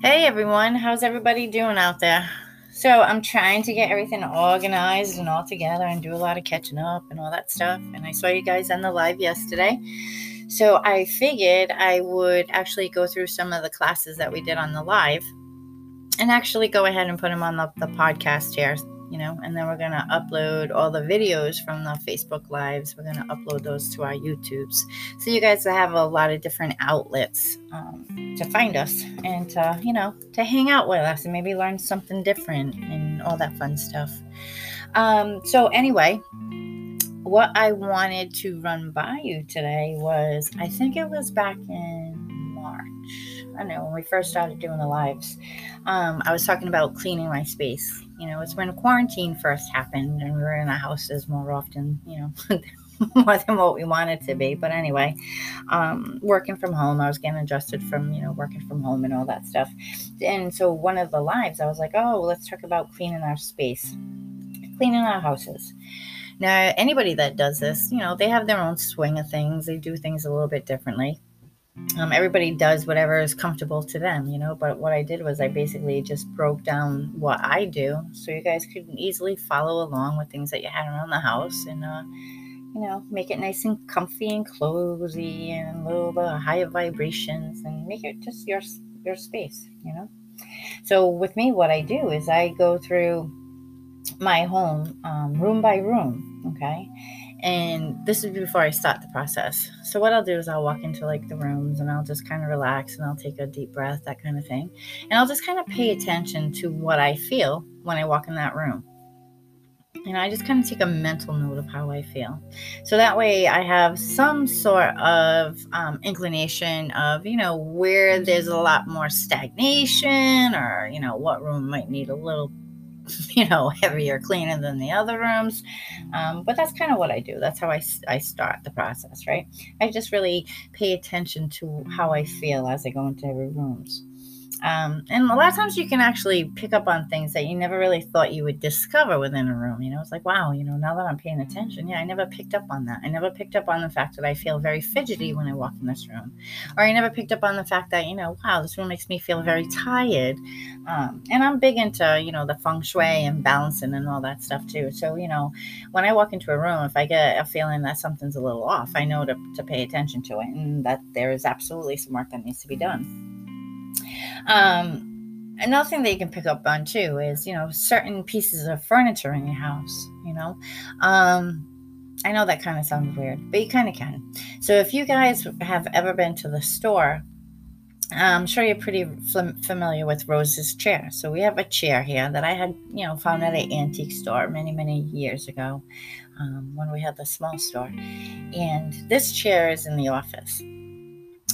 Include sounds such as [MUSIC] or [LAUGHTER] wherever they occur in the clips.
Hey everyone, how's everybody doing out there? So, I'm trying to get everything organized and all together and do a lot of catching up and all that stuff. And I saw you guys on the live yesterday. So, I figured I would actually go through some of the classes that we did on the live and actually go ahead and put them on the, the podcast here you know, and then we're going to upload all the videos from the Facebook Lives. We're going to upload those to our YouTubes. So you guys have a lot of different outlets um, to find us and to, you know, to hang out with us and maybe learn something different and all that fun stuff. Um, so, anyway, what I wanted to run by you today was I think it was back in March. I know when we first started doing the lives, um, I was talking about cleaning my space you know, it's when quarantine first happened and we were in our houses more often, you know, [LAUGHS] more than what we wanted to be. But anyway, um, working from home, I was getting adjusted from, you know, working from home and all that stuff. And so one of the lives, I was like, oh, let's talk about cleaning our space, cleaning our houses. Now, anybody that does this, you know, they have their own swing of things. They do things a little bit differently um, everybody does whatever is comfortable to them, you know. But what I did was I basically just broke down what I do so you guys could easily follow along with things that you had around the house and, uh, you know, make it nice and comfy and cozy and little bit higher vibrations and make it just your your space, you know. So with me, what I do is I go through my home um, room by room, okay and this is before I start the process. So what I'll do is I'll walk into like the rooms and I'll just kind of relax and I'll take a deep breath, that kind of thing. And I'll just kind of pay attention to what I feel when I walk in that room. And I just kind of take a mental note of how I feel. So that way I have some sort of um, inclination of, you know, where there's a lot more stagnation or, you know, what room might need a little [LAUGHS] you know, heavier cleaner than the other rooms. Um, but that's kind of what I do. That's how I, I start the process, right? I just really pay attention to how I feel as I go into every rooms. Um, and a lot of times you can actually pick up on things that you never really thought you would discover within a room. You know, it's like, wow, you know, now that I'm paying attention, yeah, I never picked up on that. I never picked up on the fact that I feel very fidgety when I walk in this room. Or I never picked up on the fact that, you know, wow, this room makes me feel very tired. Um, and I'm big into, you know, the feng shui and balancing and all that stuff too. So, you know, when I walk into a room, if I get a feeling that something's a little off, I know to, to pay attention to it and that there is absolutely some work that needs to be done. Um, another thing that you can pick up on too is, you know, certain pieces of furniture in your house, you know. Um, I know that kind of sounds weird, but you kind of can. So if you guys have ever been to the store, I'm sure you're pretty familiar with Rose's chair. So we have a chair here that I had, you know, found at an antique store many, many years ago um, when we had the small store. And this chair is in the office.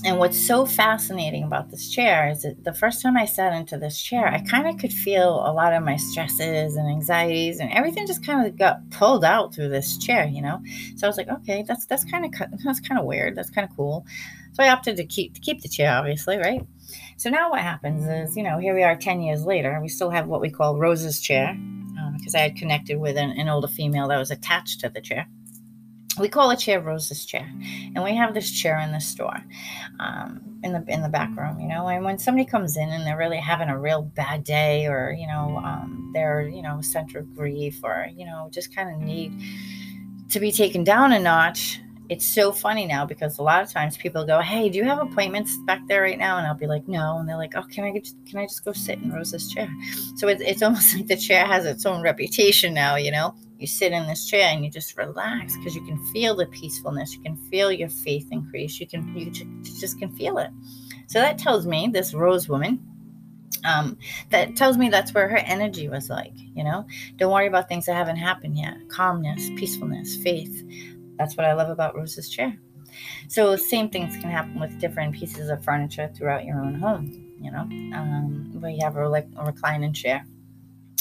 And what's so fascinating about this chair is that the first time I sat into this chair, I kind of could feel a lot of my stresses and anxieties and everything just kind of got pulled out through this chair, you know. So I was like, okay, that's that's kind of that's kind of weird. That's kind of cool. So I opted to keep to keep the chair, obviously, right? So now what happens is, you know, here we are 10 years later. We still have what we call Rose's chair because um, I had connected with an, an older female that was attached to the chair we call the chair Rose's chair, and we have this chair in the store, um, in the in the back room. You know, and when somebody comes in and they're really having a real bad day, or you know, um, they're you know center of grief, or you know, just kind of need to be taken down a notch. It's so funny now because a lot of times people go, "Hey, do you have appointments back there right now?" And I'll be like, "No," and they're like, "Oh, can I get, can I just go sit in Rose's chair?" So it's it's almost [LAUGHS] like the chair has its own reputation now. You know you sit in this chair and you just relax because you can feel the peacefulness you can feel your faith increase you can you just can feel it so that tells me this rose woman um, that tells me that's where her energy was like you know don't worry about things that haven't happened yet calmness peacefulness faith that's what i love about rose's chair. So same things can happen with different pieces of furniture throughout your own home you know? Um, where you have a, a reclining chair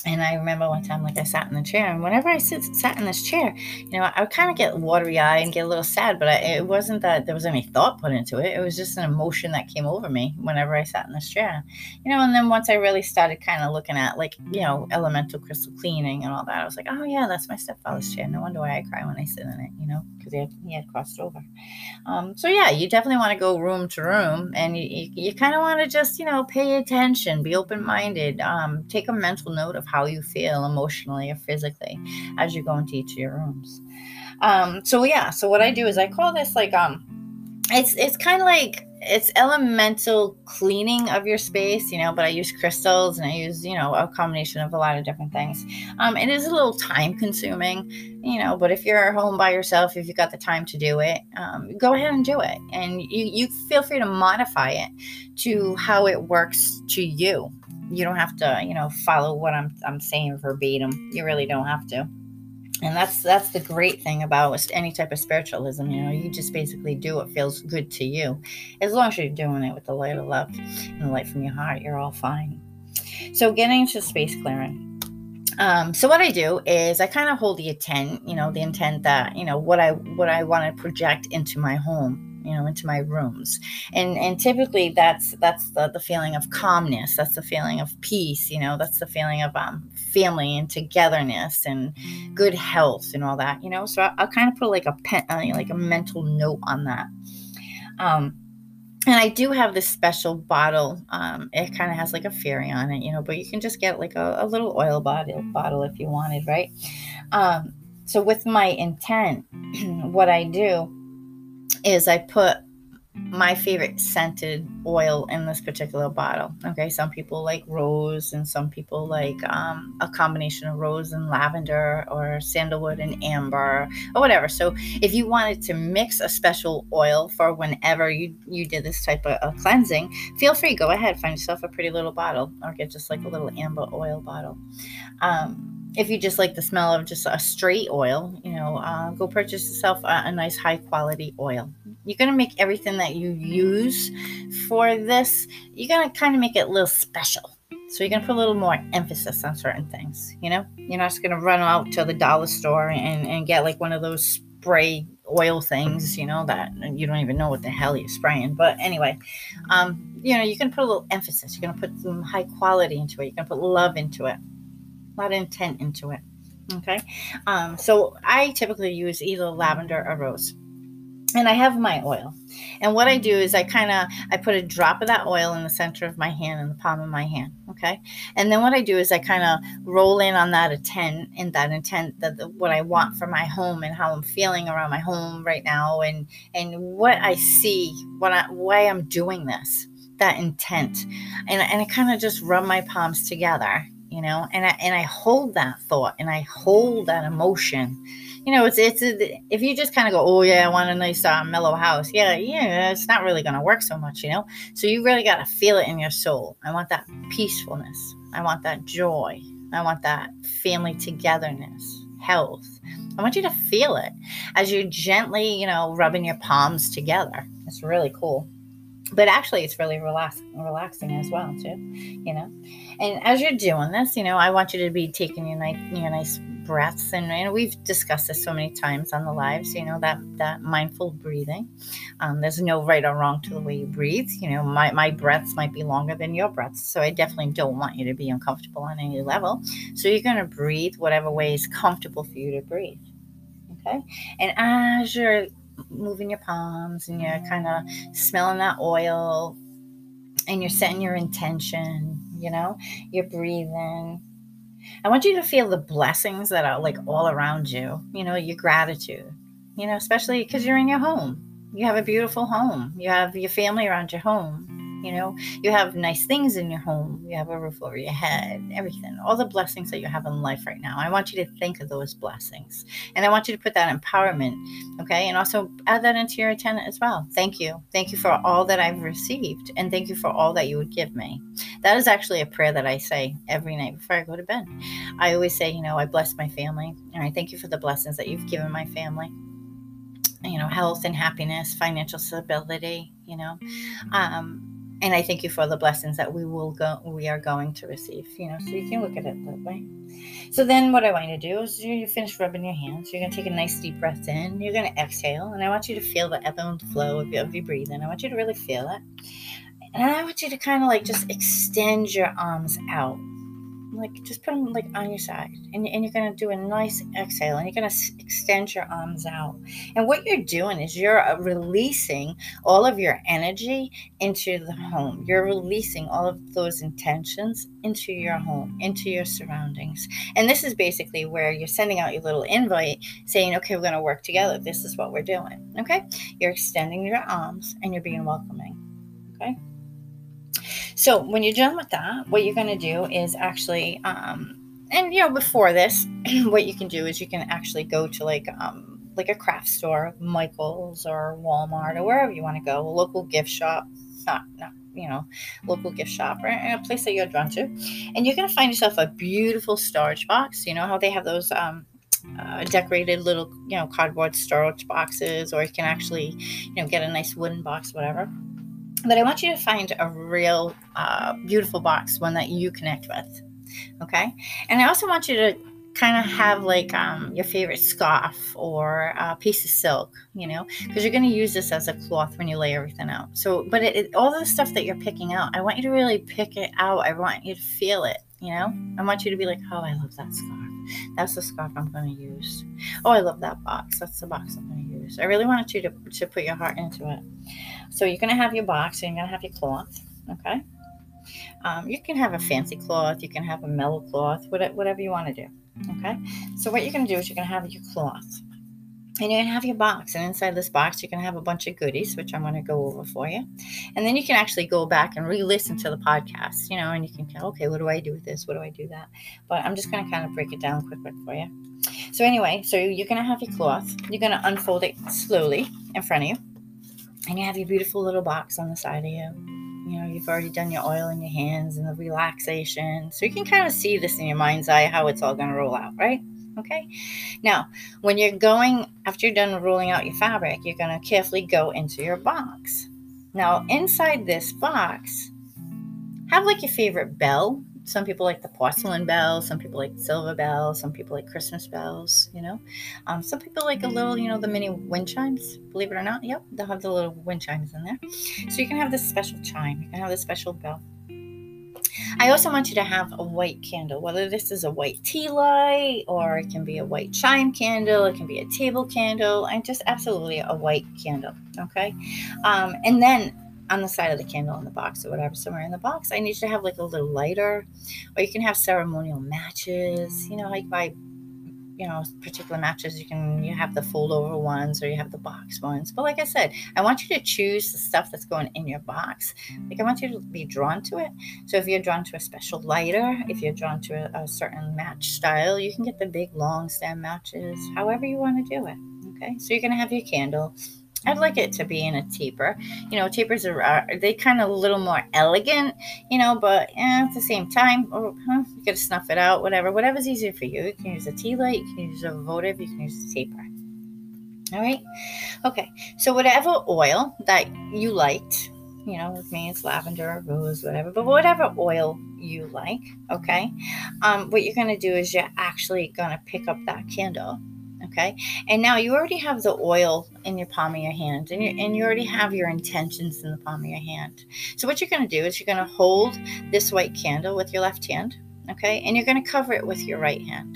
and I remember one time, like I sat in the chair, and whenever I sit, sat in this chair, you know, I would kind of get watery eye and get a little sad, but I, it wasn't that there was any thought put into it. It was just an emotion that came over me whenever I sat in this chair, you know. And then once I really started kind of looking at, like, you know, elemental crystal cleaning and all that, I was like, oh yeah, that's my stepfather's chair. No wonder why I cry when I sit in it, you know, because he had, he had crossed over. Um, so yeah, you definitely want to go room to room, and you you, you kind of want to just, you know, pay attention, be open minded, um, take a mental note of how you feel emotionally or physically as you go into each of your rooms. Um, so yeah, so what I do is I call this like um it's it's kind of like it's elemental cleaning of your space, you know, but I use crystals and I use, you know, a combination of a lot of different things. Um, it is a little time consuming, you know, but if you're home by yourself, if you've got the time to do it, um, go ahead and do it. And you, you feel free to modify it to how it works to you you don't have to you know follow what i'm i'm saying verbatim. You really don't have to. And that's that's the great thing about any type of spiritualism you know you just basically do what feels good to you. As long as you're doing it with the light of love and the light from your heart you're all fine. So getting into space clearing. Um, so what I do is I kind of hold the intent, you know, the intent that you know what I what I want to project into my home you know into my rooms and and typically that's that's the, the feeling of calmness that's the feeling of peace you know that's the feeling of um, family and togetherness and good health and all that you know so I, will kind of put like a pen uh, like a mental note on that um and I do have this special bottle. Um, it kind of has like a fairy on it, you know, but you can just get like a, a little oil bottle bottle if you wanted, right? Um, so with my intent, [CLEARS THROAT] what I do is I put my favorite scented oil in this particular bottle. Okay, some people like rose, and some people like um, a combination of rose and lavender, or sandalwood and amber, or whatever. So, if you wanted to mix a special oil for whenever you you did this type of, of cleansing, feel free. Go ahead, find yourself a pretty little bottle, or get just like a little amber oil bottle. Um, if you just like the smell of just a straight oil, you know, uh, go purchase yourself a, a nice high quality oil. You're going to make everything that you use for this, you're going to kind of make it a little special. So you're going to put a little more emphasis on certain things, you know? You're not just going to run out to the dollar store and, and get like one of those spray oil things, you know, that you don't even know what the hell you're spraying. But anyway, um, you know, you can put a little emphasis. You're going to put some high quality into it. You're going to put love into it a lot of intent into it. Okay. Um, so I typically use either lavender or rose. And I have my oil. And what I do is I kind of I put a drop of that oil in the center of my hand in the palm of my hand. Okay. And then what I do is I kind of roll in on that intent and that intent that the, what I want for my home and how I'm feeling around my home right now and and what I see, what I why I'm doing this, that intent. And, and I kind of just rub my palms together you know and i and i hold that thought and i hold that emotion. You know it's it's if you just kind of go oh yeah i want a nice uh, mellow house yeah yeah it's not really going to work so much you know? So you really got to feel it in your soul. I want that peacefulness. I want that joy. I want that family togetherness health. I want you to feel it as you're gently you know rubbing your palms together. It's really cool but actually it's really relax- relaxing as well too you know? And as you're doing this you know i want you to be taking your nice your nice breaths. And, and we've discussed this so many times on the lives you know that that mindful breathing. Um, there's no right or wrong to the way you breathe. You know my, my breaths might be longer than your breaths. So i definitely don't want you to be uncomfortable on any level. So you're going to breathe whatever way is comfortable for you to breathe. Okay? And as you're moving your palms and you're kind of mm. smelling that oil and you're setting your intention, you know, you're breathing. I want you to feel the blessings that are like all around you, you know, your gratitude, you know, especially because you're in your home. You have a beautiful home, you have your family around your home, you know, you have nice things in your home. You have a roof over your head, everything, all the blessings that you have in life right now. I want you to think of those blessings. And I want you to put that empowerment, okay? And also add that into your attendant as well. Thank you. Thank you for all that I've received. And thank you for all that you would give me. That is actually a prayer that I say every night before I go to bed. I always say, you know, I bless my family. And I thank you for the blessings that you've given my family you know health and happiness financial stability you know um, and I thank you for the blessings that we will go we are going to receive. You know, so you can look at it that way. So then what I want you to do is you finish rubbing your hands. You're gonna take a nice deep breath in. You're gonna exhale, and I want you to feel the ebb and flow of your, of your breathing. I want you to really feel it. And I want you to kind of like just extend your arms out like just put them like on your side and, and you're to do a nice exhale and you're to s- extend your arms out. And what you're doing is you're uh, releasing all of your energy into the home. You're releasing all of those intentions into your home into your surroundings. And this is basically where you're sending out your little invite saying okay we're to work together. This is what we're doing. Okay? You're extending your arms and you're being welcoming. Okay so when you're done with that, what you're going to do is actually, um, and you know, before this, [CLEARS THROAT] what you can do is you can actually go to like, um, like a craft store, Michael's or Walmart or wherever you want to go, a local gift shop, not, not you know, local gift shop or a place that you're drawn to, and you're going to find yourself a beautiful storage box. You know how they have those um, uh, decorated little, you know, cardboard storage boxes, or you can actually, you know, get a nice wooden box, whatever. But I want you to find a real uh, beautiful box, one that you connect with. Okay. And I also want you to kind of have like um, your favorite scarf or a piece of silk, you know, because you're going to use this as a cloth when you lay everything out. So, but it, it, all the stuff that you're picking out, I want you to really pick it out. I want you to feel it, you know. I want you to be like, oh, I love that scarf. That's the scarf I'm going to use. Oh, I love that box. That's the box I'm going to use. I really wanted you to, to put your heart into it. So you're going to have your box and you're going to have your cloth. Okay. Um, you can have a fancy cloth. You can have a mellow cloth, whatever you want to do. Okay. So what you're going to do is you're going to have your cloth. And you're going to have your box. And inside this box, you're going to have a bunch of goodies, which I'm going to go over for you. And then you can actually go back and re listen to the podcast, you know, and you can, okay, what do I do with this? What do I do that? But I'm just going to kind of break it down quick, quick for you. So, anyway, so you're to have your cloth. You're to unfold it slowly in front of you and you have your beautiful little box on the side of you. You know, you've already done your oil in your hands and the relaxation. So you can kind of see this in your mind's eye how it's all to roll out, right? Okay. Now, when you're going, after you're done rolling out your fabric, you're to carefully go into your box. Now, inside this box, have like your favorite bell some people like the porcelain bells, some people like silver bells, some people like Christmas bells, you know. Um, some people like a little, you know, the mini wind chimes, believe it or not. Yep, they'll have the little wind chimes in there. So you can have this special chime, you can have this special bell. I also want you to have a white candle, whether this is a white tea light or it can be a white chime candle, it can be a table candle, and just absolutely a white candle. Okay. Um, and then on the side of the candle in the box or whatever, somewhere in the box. I need to have like a little lighter, or you can have ceremonial matches. You know, like by you know particular matches. You can you have the fold over ones or you have the box ones. But like i said i want you to choose the stuff that's going in your box. Like i want you to be drawn to it. So if you're drawn to a special lighter if you're drawn to a, a certain match style you can get the big long stem matches however you want to do it okay? So you're going to have your candle I'd like it to be in a taper. You know, tapers are, are they kind of a little more elegant, you know, but eh, at the same time, oh, huh, you gotta snuff it out, whatever. Whatever's easier for you. You can use a tea light, you can use a votive, you can use a taper. All right. Okay. So whatever oil that you liked, you know, with me it's lavender or rose, whatever, but whatever oil you like, okay. Um, what you're gonna do is you're actually gonna pick up that candle okay and now you already have the oil in your palm of your hand and you, and you already have your intentions in the palm of your hand so what you're going to do is you're going to hold this white candle with your left hand okay and you're going to cover it with your right hand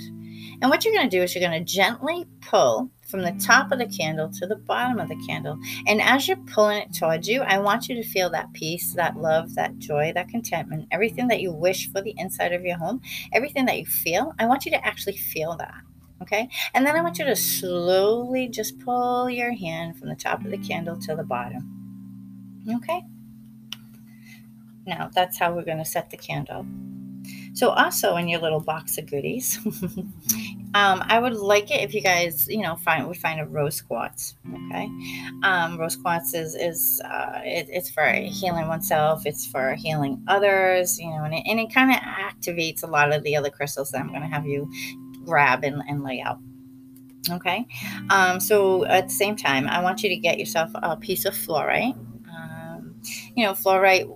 and what you're going to do is you're going to gently pull from the top of the candle to the bottom of the candle. And as you're pulling it towards you, I want you to feel that peace, that love, that joy, that contentment, everything that you wish for the inside of your home, everything that you feel. I want you to actually feel that. Okay. And then I want you to slowly just pull your hand from the top of the candle to the bottom. Okay. Now that's how we're going to set the candle. So, also in your little box of goodies, [LAUGHS] um, I would like it if you guys, you know, find would find a rose quartz. Okay, um, rose quartz is is uh, it, it's for healing oneself. It's for healing others. You know, and it, and it kind of activates a lot of the other crystals that I'm going to have you grab and, and lay out. Okay, um, so at the same time, I want you to get yourself a piece of fluorite. Um, you know, fluorite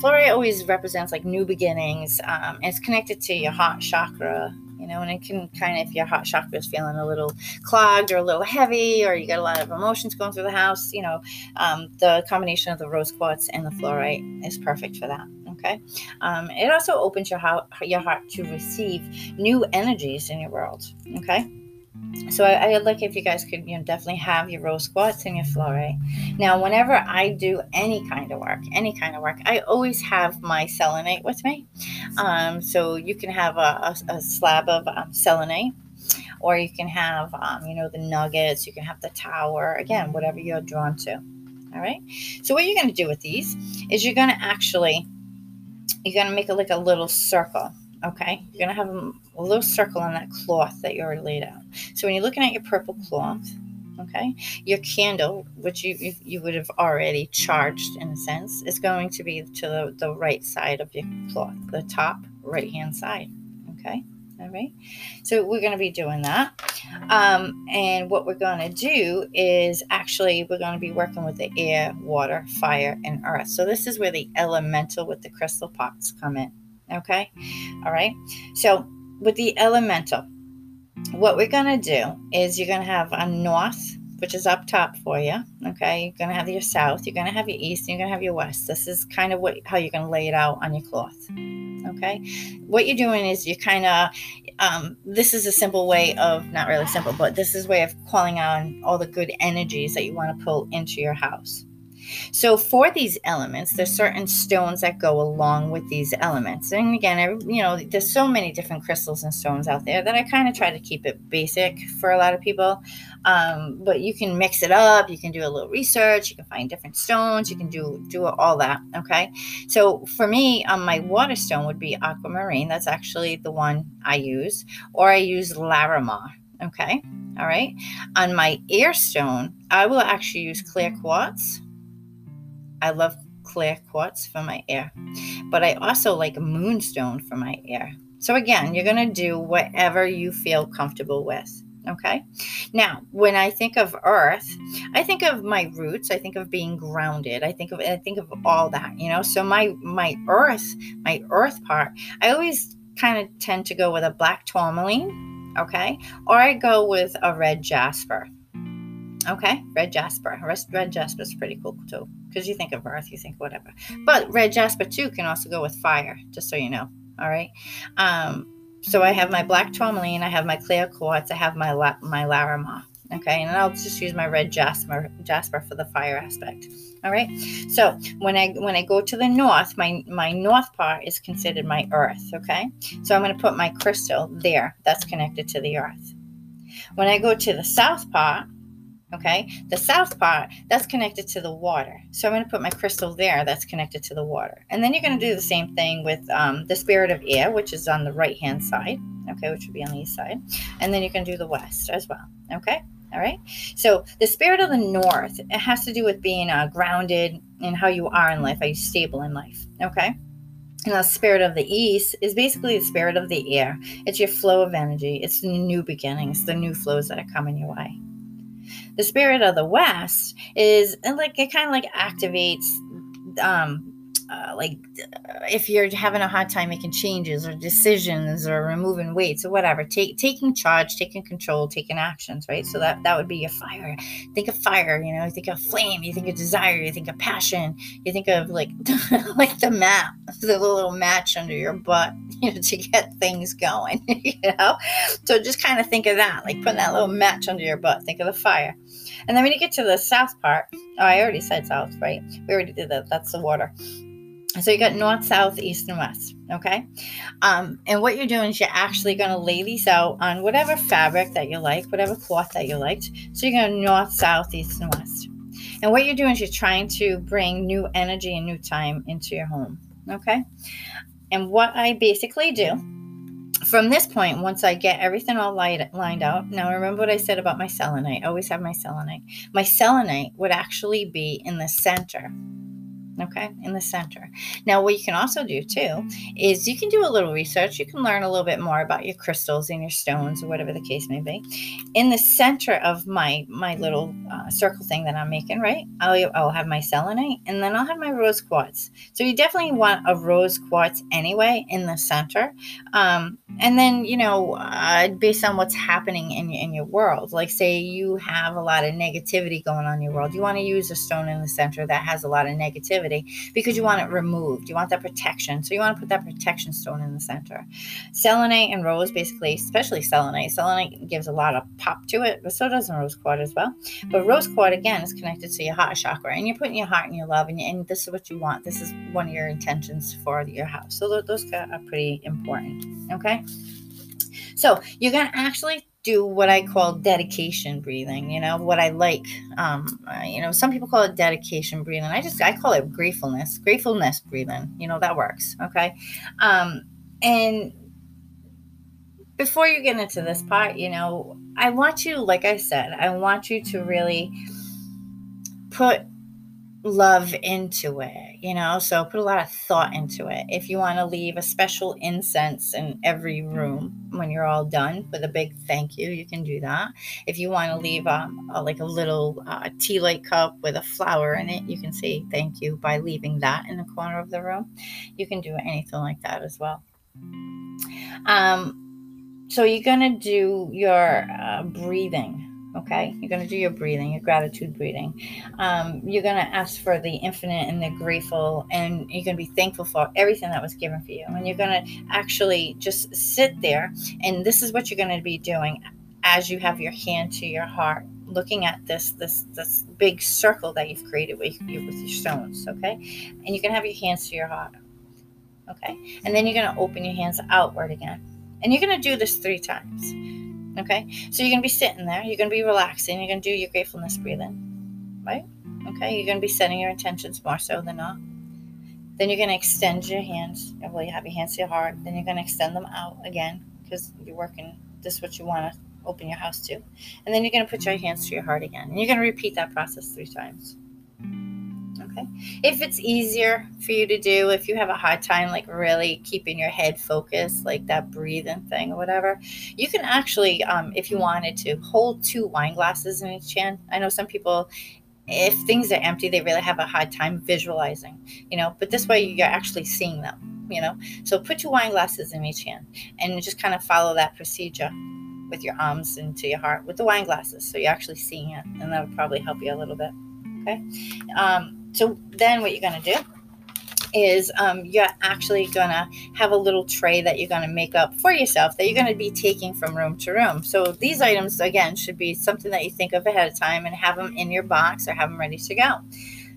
fluorite always represents like new beginnings. Um, it's connected to your heart chakra, you know, and it can kind of, if your heart chakra is feeling a little clogged or a little heavy, or you got a lot of emotions going through the house, you know, um, the combination of the rose quartz and the fluorite is perfect for that. Okay. Um, it also opens your heart, your heart to receive new energies in your world. Okay so I, would like if you guys could you know definitely have your rose quartz and your fluorite now whenever i do any kind of work any kind of work i always have my selenite with me um, so you can have a, a, a slab of um, selenite or you can have um, you know the nuggets you can have the tower again whatever you're drawn to all right so what you're going to do with these is you're going to actually you're going to make it like a little circle Okay, you're gonna have a little circle on that cloth that you already laid out. So when you're looking at your purple cloth, okay, your candle, which you you, you would have already charged in a sense, is going to be to the, the right side of your cloth, the top right hand side. Okay, all right. So we're going to be doing that. Um, and what we're going to do is actually we're going to be working with the air, water, fire, and earth. So this is where the elemental with the crystal pots come in. Okay. All right. So with the elemental, what we're going to do is you're going to have a north, which is up top for you. Okay. You're to have your south, you're to have your east, and you're to have your west. This is kind of what how you're to lay it out on your cloth. Okay. What you're doing is you're kind of, um, this is a simple way of, not really simple, but this is way of calling on all the good energies that you want to pull into your house. So for these elements, there's certain stones that go along with these elements. And again, you know, there's so many different crystals and stones out there that I kind of try to keep it basic for a lot of people. Um, but you can mix it up. You can do a little research. You can find different stones. You can do do all that. Okay. So for me, um, my water stone would be aquamarine. That's actually the one I use, or I use Larimar. Okay. All right. On my air stone, I will actually use clear quartz I love clear quartz for my air, but I also like moonstone for my air. So again, you're going to do whatever you feel comfortable with. Okay. Now, when I think of earth, I think of my roots. I think of being grounded. I think of I think of all that, you know. So my my earth, my earth part, I always kind of tend to go with a black tourmaline, okay, or I go with a red jasper. Okay, red jasper. Red jasper is pretty cool too because you think of earth, you think whatever. But red jasper too can also go with fire, just so you know. All right. Um, so I have my black tourmaline, I have my clear quartz, I have my la- my larimar. Okay, and I'll just use my red jasper jasper for the fire aspect. All right. So when I when I go to the north, my my north part is considered my earth. Okay. So I'm going to put my crystal there. That's connected to the earth. When I go to the south part, Okay, the south part that's connected to the water. So I'm going to put my crystal there that's connected to the water. And then you're going to do the same thing with um, the spirit of air, which is on the right hand side, okay, which would be on the east side. And then you can do the west as well, okay? All right. So the spirit of the north, it has to do with being uh, grounded in how you are in life, are you stable in life, okay? And the spirit of the east is basically the spirit of the air. It's your flow of energy. It's the new beginnings, the new flows that are coming your way. The spirit of the West is like it kind of like activates um uh, like if you're having a hard time making changes or decisions or removing weights or whatever take taking charge taking control taking actions right so that that would be your fire think of fire you know you think of flame you think of desire you think of passion you think of like [LAUGHS] like the map the little match under your butt [LAUGHS] you know to get things going [LAUGHS] you know so just kind of think of that like putting that little match under your butt think of the fire and then when you get to the south part, oh, I already said south, right? We already did that. That's the water. So you got north, south, east, and west. Okay. Um, and what you're doing is you're actually going to lay these out on whatever fabric that you like, whatever cloth that you liked. So you're going north, south, east, and west. And what you're doing is you're trying to bring new energy and new time into your home. Okay. And what I basically do from this point, once I get everything all light, lined out, now remember what I said about my selenite. I always have my selenite. My selenite would actually be in the center okay, in the center. Now, what you can also do too is you can do a little research. You can learn a little bit more about your crystals and your stones or whatever the case may be. In the center of my my little uh, circle thing that I'm making, right? I'll, I'll have my selenite and then I'll have my rose quartz. So you definitely want a rose quartz anyway in the center. Um, and then, you know, uh, based on what's happening in, in your world, like say you have a lot of negativity going on in your world, you want to use a stone in the center that has a lot of negativity because you want it removed. You want that protection. So you want to put that protection stone in the center. Selenite and rose, basically, especially selenite. Selenite gives a lot of pop to it, but so does a rose quartz as well. But rose quartz, again, is connected to your heart chakra. And you're putting your heart and your love, and, and this is what you want. This is one of your intentions for your house. So those are pretty important. Okay. So you're going to actually do what I call dedication breathing. You know what I like. Um, you know, some people call it dedication breathing. I just I call it gratefulness, gratefulness breathing. You know that works. Okay, um, and before you get into this part, you know, I want you, like I said, I want you to really put love into it, you know? So put a lot of thought into it. If you want to leave a special incense in every room when you're all done with a big thank you, you can do that. If you want to leave um, a, like a little uh, tea light cup with a flower in it, you can say thank you by leaving that in the corner of the room. You can do anything like that as well. Um, so you're going to do your uh, breathing Okay, you're going to do your breathing, your gratitude breathing. Um, you're going to ask for the infinite and the grateful, and you're going to be thankful for everything that was given for you. And you're going to actually just sit there, and this is what you're going to be doing as you have your hand to your heart looking at this this this big circle that you've created with, with your stones okay? And you can have your hands to your heart okay? And then you're going to open your hands outward again. And you're going to do this three times Okay, so you're gonna be sitting there, you're gonna be relaxing, you're gonna do your gratefulness breathing, right? Okay, you're gonna be setting your intentions more so than not. Then you're gonna extend your hands. Well, you have your hands to your heart. Then you're gonna extend them out again because you're working. This is what you want to open your house to, and then you're gonna put your hands to your heart again, and you're gonna repeat that process three times. If it's easier for you to do, if you have a hard time, like really keeping your head focused, like that breathing thing or whatever, you can actually, um, if you wanted to, hold two wine glasses in each hand. I know some people, if things are empty, they really have a hard time visualizing, you know, but this way you're actually seeing them, you know. So put two wine glasses in each hand and just kind of follow that procedure with your arms into your heart with the wine glasses. So you're actually seeing it, and that would probably help you a little bit. Okay. Um, so then what you're going to do is um, you're actually going to have a little tray that you're going to make up for yourself that you're going to be taking from room to room. So these items, again, should be something that you think of ahead of time and have them in your box or have them ready to go.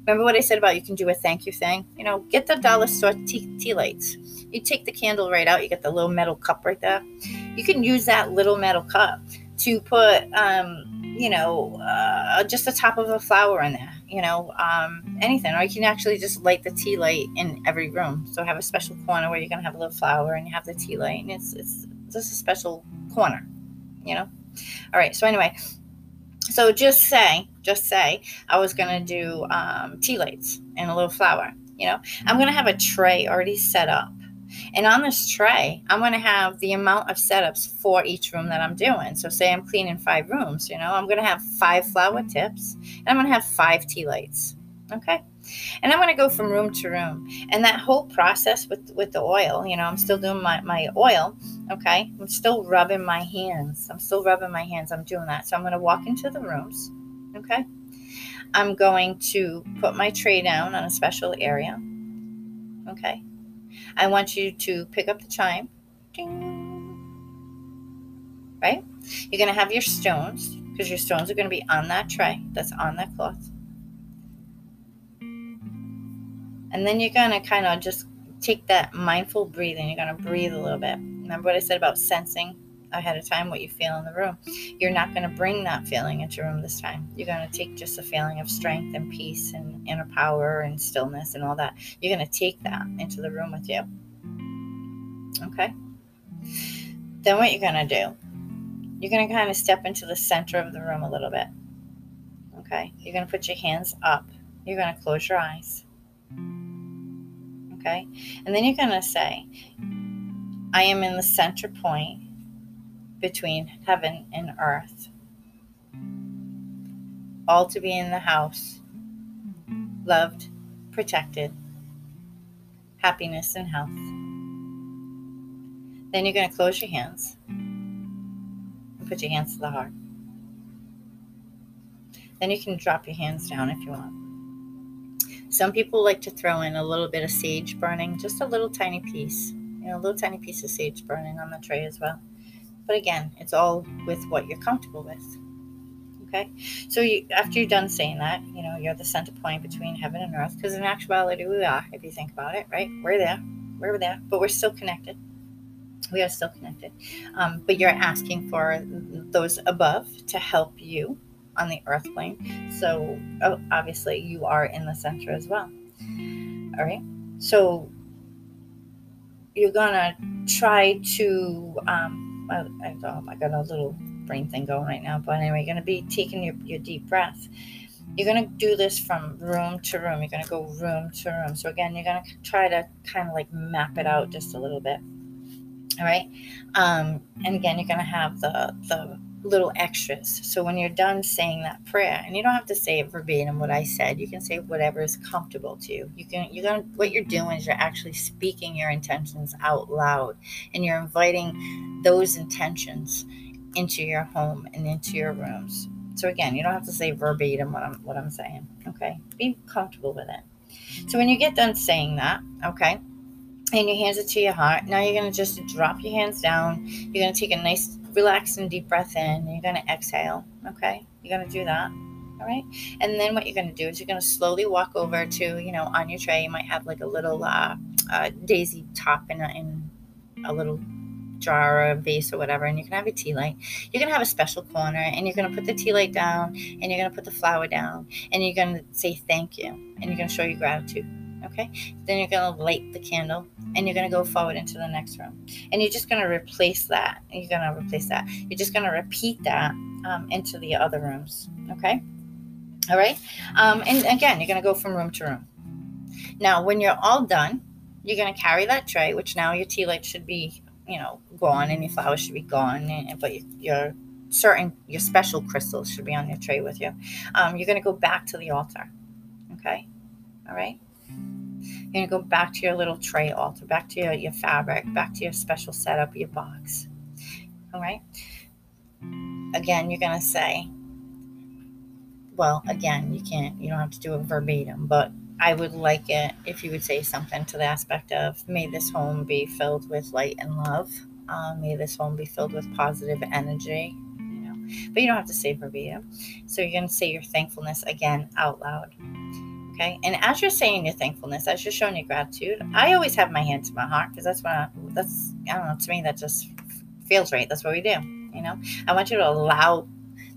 Remember what I said about you can do a thank you thing? You know, get the dollar store tea, tea lights. You take the candle right out, you get the little metal cup right there. You can use that little metal cup to put, um, you know, uh, just the top of a flower in there you know, um, anything. Or you can actually just light the tea light in every room. So have a special corner where you're gonna have a little flower and you have the tea light, and it's it's just a special corner, you know. All right. So anyway, so just say, just say, I was gonna do um, tea lights and a little flower. You know, I'm gonna have a tray already set up and on this tray, I'm going to have the amount of setups for each room that I'm doing. So, say I'm cleaning five rooms, you know, I'm going to have five flower tips and I'm going to have five tea lights. Okay. And I'm going to go from room to room. And that whole process with, with the oil, you know, I'm still doing my, my oil. Okay. I'm still rubbing my hands. I'm still rubbing my hands. I'm doing that. So, I'm going to walk into the rooms. Okay. I'm going to put my tray down on a special area. Okay. I want you to pick up the chime. Ding. Right? You're going to have your stones because your stones are going to be on that tray that's on that cloth. And then you're going to kind of just take that mindful breathing. You're going to breathe a little bit. Remember what I said about sensing? Ahead of time what you feel in the room. You're not going to bring that feeling into your room this time. You're going to take just a feeling of strength and peace and inner power and stillness and all that. You're going to take that into the room with you. Okay? Then what you're going to do, you're going to kind of step into the center of the room a little bit. Okay? You're going to put your hands up. You're going to close your eyes. Okay? And then you're going to say, I am in the center point between heaven and earth. All to be in the house, loved, protected, happiness, and health. Then you're going to close your hands and put your hands to the heart. Then you can drop your hands down if you want. Some people like to throw in a little bit of sage burning, just a little tiny piece, you know, a little tiny piece of sage burning on the tray as well. But again, it's all with what you're comfortable with. Okay, so you, after you're done saying that, you know, you're the center point between heaven and earth, because in actuality, we are, if you think about it, right? We're there, we're there, but we're still connected. We are still connected. Um, but you're asking for those above to help you on the earth plane. So oh, obviously you are in the center as well. All right. So you're gonna try to. Um, Oh, I got a little brain thing going right now, but anyway, you're gonna be taking your, your deep breath. You're gonna do this from room to room. You're gonna go room to room. So again, you're gonna try to kind of like map it out just a little bit. All right. Um, and again, you're gonna have the the little extras. So when you're done saying that prayer, and you don't have to say it verbatim what I said, you can say whatever is comfortable to you. You can you're gonna what you're doing is you're actually speaking your intentions out loud and you're inviting those intentions into your home and into your rooms. So again, you don't have to say verbatim what I'm what I'm saying. Okay. Be comfortable with it. So when you get done saying that, okay, and your hands are to your heart, now you're gonna just drop your hands down. You're gonna take a nice relax and deep breath in. You're going to exhale. Okay. You're going to do that. All right. And then what you're going to do is you're going to slowly walk over to, you know, on your tray, you might have like a little uh, uh, daisy top in a, in a little jar or a vase or whatever, and you can have a tea light. You're going to have a special corner, and you're going to put the tea light down, and you're going to put the flower down, and you're going to say thank you, and you're going to show your gratitude. Okay. Then you're going to light the candle and you're going to go forward into the next room. And you're just going to replace that. You're going to replace that. You're just going to repeat that um, into the other rooms. Okay. All right. Um, and again, you're going to go from room to room. Now, when you're all done, you're going to carry that tray, which now your tea light should be, you know, gone and your flowers should be gone, and, but your certain your special crystals should be on your tray with you. Um, you're going to go back to the altar. Okay. All right. You're going to go back to your little tray altar, back to your, your fabric, back to your special setup, your box. All right. Again, you're going to say, well, again, you can't, you don't have to do it verbatim, but I would like it if you would say something to the aspect of, may this home be filled with light and love. Uh, may this home be filled with positive energy. You know, but you don't have to say verbatim. So you're going to say your thankfulness again out loud. Okay. And as you're saying your thankfulness, as you're showing your gratitude, I always have my hand to my heart because that's what I, that's, I don't know, to me, that just feels right. That's what we do. You know, I want you to allow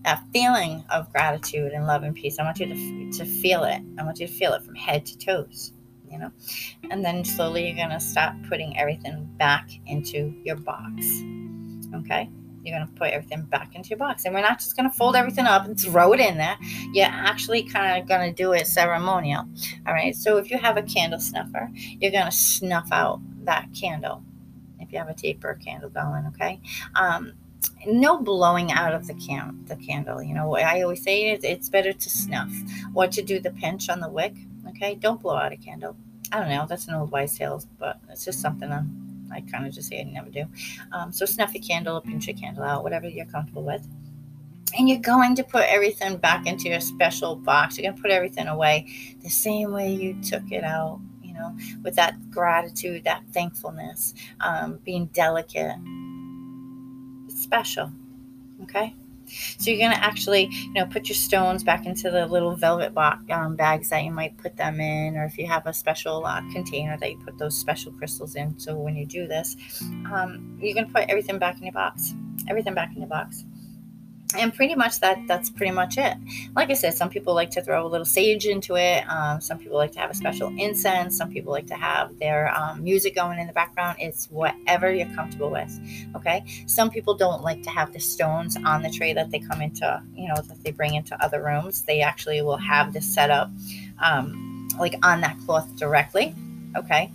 that feeling of gratitude and love and peace. I want you to, to feel it. I want you to feel it from head to toes, you know, and then slowly you're going to stop putting everything back into your box. Okay. You're going to put everything back into your box. And we're not just going to fold everything up and throw it in there. You're actually kind of going to do it ceremonial. All right. So if you have a candle snuffer, you're going to snuff out that candle. If you have a taper candle going, okay? Um, no blowing out of the can the candle. You know, I always say it, it's better to snuff or to do the pinch on the wick. Okay, don't blow out a candle. I don't know. That's an old wise tale, but it's just something I'm I kind of just say I never do. Um, so snuff your candle, pinch your candle out, whatever you're comfortable with. And you're going to put everything back into your special box. You're going to put everything away the same way you took it out, you know, with that gratitude, that thankfulness, um, being delicate. It's special. Okay? So you're going to actually, you know, put your stones back into the little velvet box, um, bags that you might put them in, or if you have a special uh, container that you put those special crystals in. So when you do this, um, you're going to put everything back in your box. Everything back in your box and pretty much that that's pretty much it. Like i said some people like to throw a little sage into it um, some people like to have a special incense some people like to have their um, music going in the background. It's whatever you're comfortable with okay? Some people don't like to have the stones on the tray that they come into you know that they bring into other rooms. They actually will have this set up um, like on that cloth directly okay,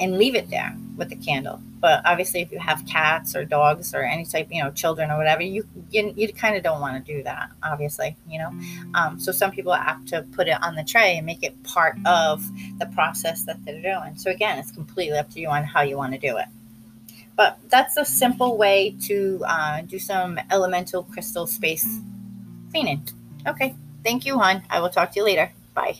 and leave it there with the candle. But obviously, if you have cats or dogs or any type, you know, children or whatever, you you, you kind of don't want to do that. Obviously, you know. Um, so some people have to put it on the tray and make it part of the process that they're doing. So again, it's completely up to you on how you want to do it. But that's a simple way to uh, do some elemental crystal space cleaning. Okay. Thank you, hon. I will talk to you later. Bye.